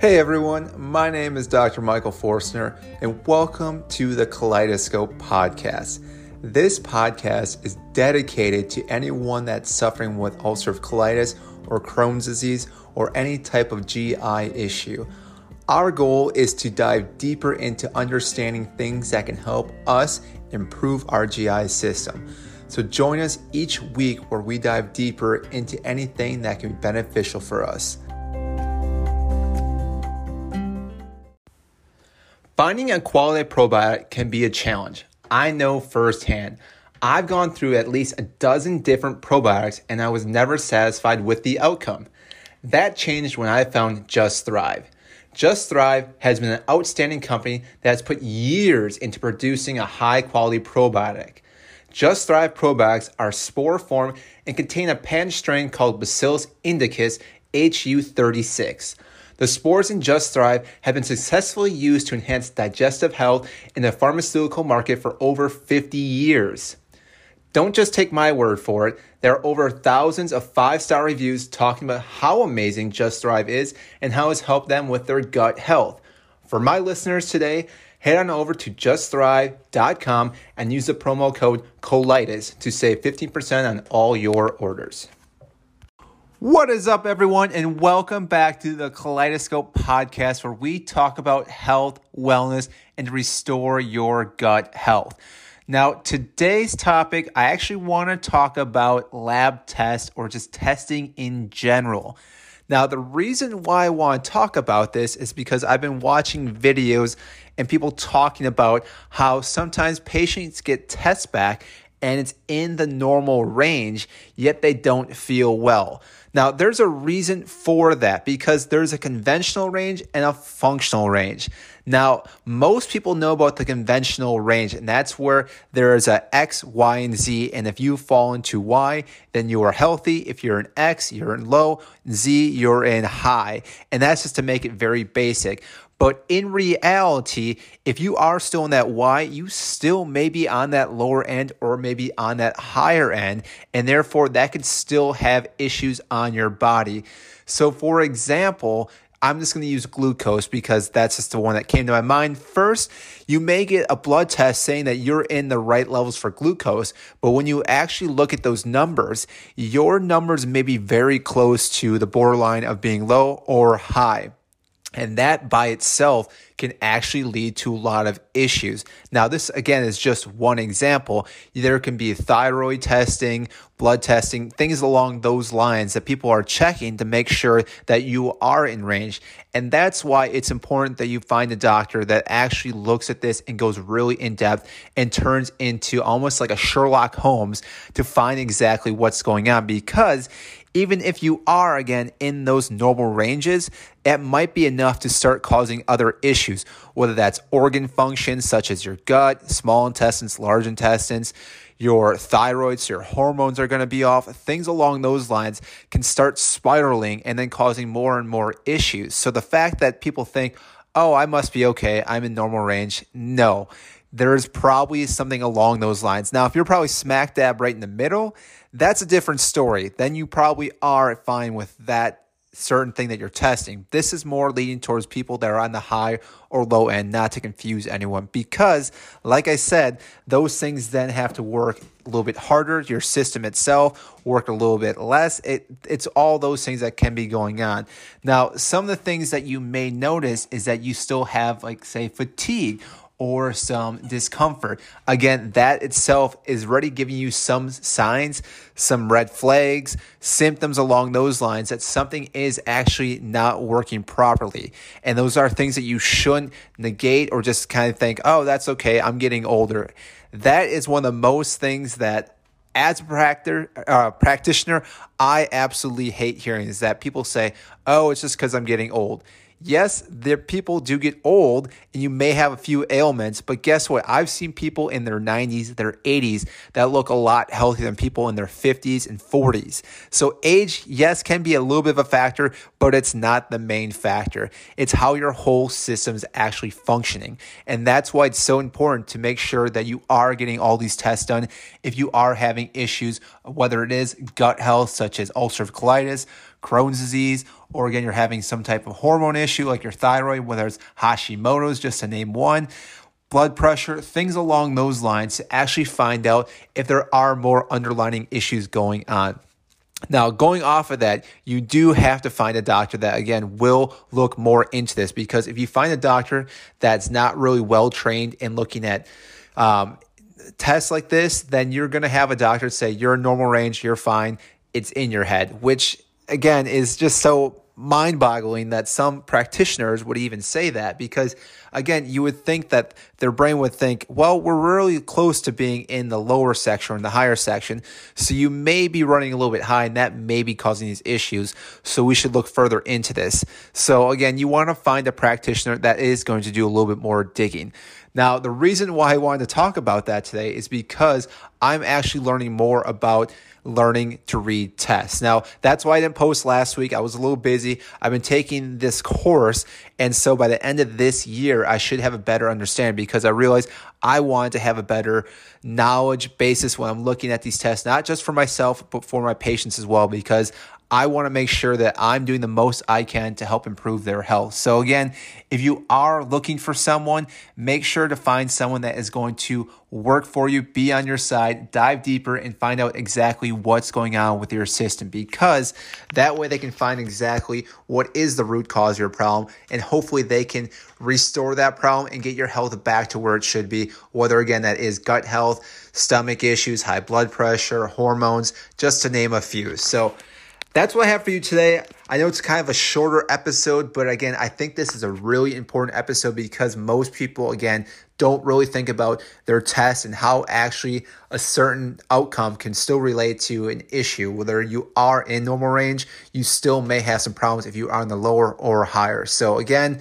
Hey everyone, my name is Dr. Michael Forstner, and welcome to the Kaleidoscope Podcast. This podcast is dedicated to anyone that's suffering with ulcerative colitis or Crohn's disease or any type of GI issue. Our goal is to dive deeper into understanding things that can help us improve our GI system. So join us each week where we dive deeper into anything that can be beneficial for us. Finding a quality probiotic can be a challenge. I know firsthand. I've gone through at least a dozen different probiotics and I was never satisfied with the outcome. That changed when I found Just Thrive. Just Thrive has been an outstanding company that has put years into producing a high quality probiotic. Just Thrive probiotics are spore form and contain a patent strain called Bacillus indicus HU36. The spores in Just Thrive have been successfully used to enhance digestive health in the pharmaceutical market for over 50 years. Don't just take my word for it. There are over thousands of five star reviews talking about how amazing Just Thrive is and how it's helped them with their gut health. For my listeners today, head on over to justthrive.com and use the promo code COLITIS to save 15% on all your orders. What is up, everyone, and welcome back to the Kaleidoscope podcast where we talk about health, wellness, and restore your gut health. Now, today's topic, I actually want to talk about lab tests or just testing in general. Now, the reason why I want to talk about this is because I've been watching videos and people talking about how sometimes patients get tests back and it's in the normal range, yet they don't feel well. Now, there's a reason for that because there's a conventional range and a functional range. Now, most people know about the conventional range, and that's where there is a X, Y, and Z. And if you fall into Y, then you are healthy. If you're in X, you're in low. Z, you're in high. And that's just to make it very basic. But in reality, if you are still in that Y, you still may be on that lower end or maybe on that higher end. And therefore, that could still have issues on your body. So, for example, I'm just going to use glucose because that's just the one that came to my mind. First, you may get a blood test saying that you're in the right levels for glucose, but when you actually look at those numbers, your numbers may be very close to the borderline of being low or high. And that by itself can actually lead to a lot of issues. Now, this again is just one example. There can be thyroid testing, blood testing, things along those lines that people are checking to make sure that you are in range. And that's why it's important that you find a doctor that actually looks at this and goes really in depth and turns into almost like a Sherlock Holmes to find exactly what's going on because even if you are again in those normal ranges, it might be enough to start causing other issues, whether that's organ function such as your gut, small intestines, large intestines, your thyroid, so your hormones are going to be off. Things along those lines can start spiraling and then causing more and more issues. So the fact that people think, oh, I must be okay, I'm in normal range, no there's probably something along those lines. Now, if you're probably smack dab right in the middle, that's a different story. Then you probably are fine with that certain thing that you're testing. This is more leading towards people that are on the high or low end, not to confuse anyone. Because, like I said, those things then have to work a little bit harder. Your system itself work a little bit less. It it's all those things that can be going on. Now, some of the things that you may notice is that you still have like say fatigue or some discomfort. Again, that itself is already giving you some signs, some red flags, symptoms along those lines that something is actually not working properly. And those are things that you shouldn't negate or just kind of think, oh, that's okay, I'm getting older. That is one of the most things that as a uh, practitioner, I absolutely hate hearing is that people say, oh, it's just because I'm getting old yes, there people do get old and you may have a few ailments, but guess what? I've seen people in their 90s, their 80s that look a lot healthier than people in their 50s and 40s. So age, yes, can be a little bit of a factor, but it's not the main factor. It's how your whole system is actually functioning. And that's why it's so important to make sure that you are getting all these tests done if you are having issues, whether it is gut health such as ulcerative colitis, Crohn's disease, or again, you're having some type of hormone issue like your thyroid, whether it's Hashimoto's, just to name one, blood pressure, things along those lines to actually find out if there are more underlying issues going on. Now, going off of that, you do have to find a doctor that, again, will look more into this because if you find a doctor that's not really well trained in looking at um, tests like this, then you're going to have a doctor say, you're in normal range, you're fine, it's in your head, which, again, is just so mind boggling that some practitioners would even say that because, again, you would think that their brain would think, well, we're really close to being in the lower section or in the higher section. So you may be running a little bit high and that may be causing these issues. So we should look further into this. So, again, you want to find a practitioner that is going to do a little bit more digging. Now, the reason why I wanted to talk about that today is because I'm actually learning more about learning to read tests. Now, that's why I didn't post last week. I was a little busy. I've been taking this course. And so by the end of this year, I should have a better understanding because I realized I wanted to have a better knowledge basis when I'm looking at these tests, not just for myself, but for my patients as well, because I want to make sure that I'm doing the most I can to help improve their health. So, again, if you are looking for someone, make sure to find someone that is going to work for you, be on your side, dive deeper, and find out exactly what's going on with your system because that way they can find exactly what is the root cause of your problem and hopefully they can restore that problem and get your health back to where it should be, whether again that is gut health, stomach issues, high blood pressure, hormones, just to name a few. So, that's what I have for you today. I know it's kind of a shorter episode, but again, I think this is a really important episode because most people, again, don't really think about their test and how actually a certain outcome can still relate to an issue. Whether you are in normal range, you still may have some problems if you are in the lower or higher. So, again,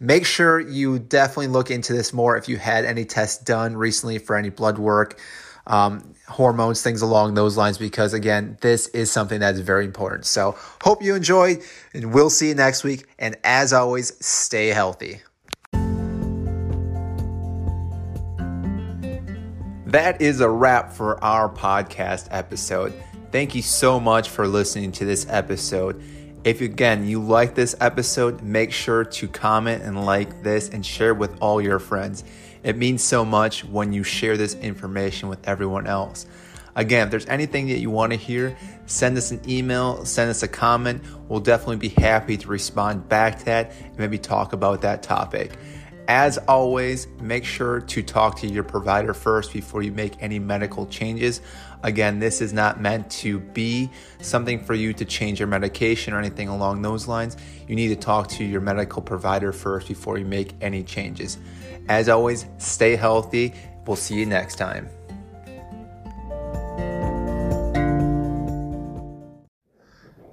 make sure you definitely look into this more if you had any tests done recently for any blood work um, hormones, things along those lines, because again, this is something that is very important. So, hope you enjoyed, and we'll see you next week. And as always, stay healthy. That is a wrap for our podcast episode. Thank you so much for listening to this episode. If again you like this episode, make sure to comment and like this and share with all your friends. It means so much when you share this information with everyone else. Again, if there's anything that you want to hear, send us an email, send us a comment. We'll definitely be happy to respond back to that and maybe talk about that topic. As always, make sure to talk to your provider first before you make any medical changes. Again, this is not meant to be something for you to change your medication or anything along those lines. You need to talk to your medical provider first before you make any changes. As always, stay healthy. We'll see you next time.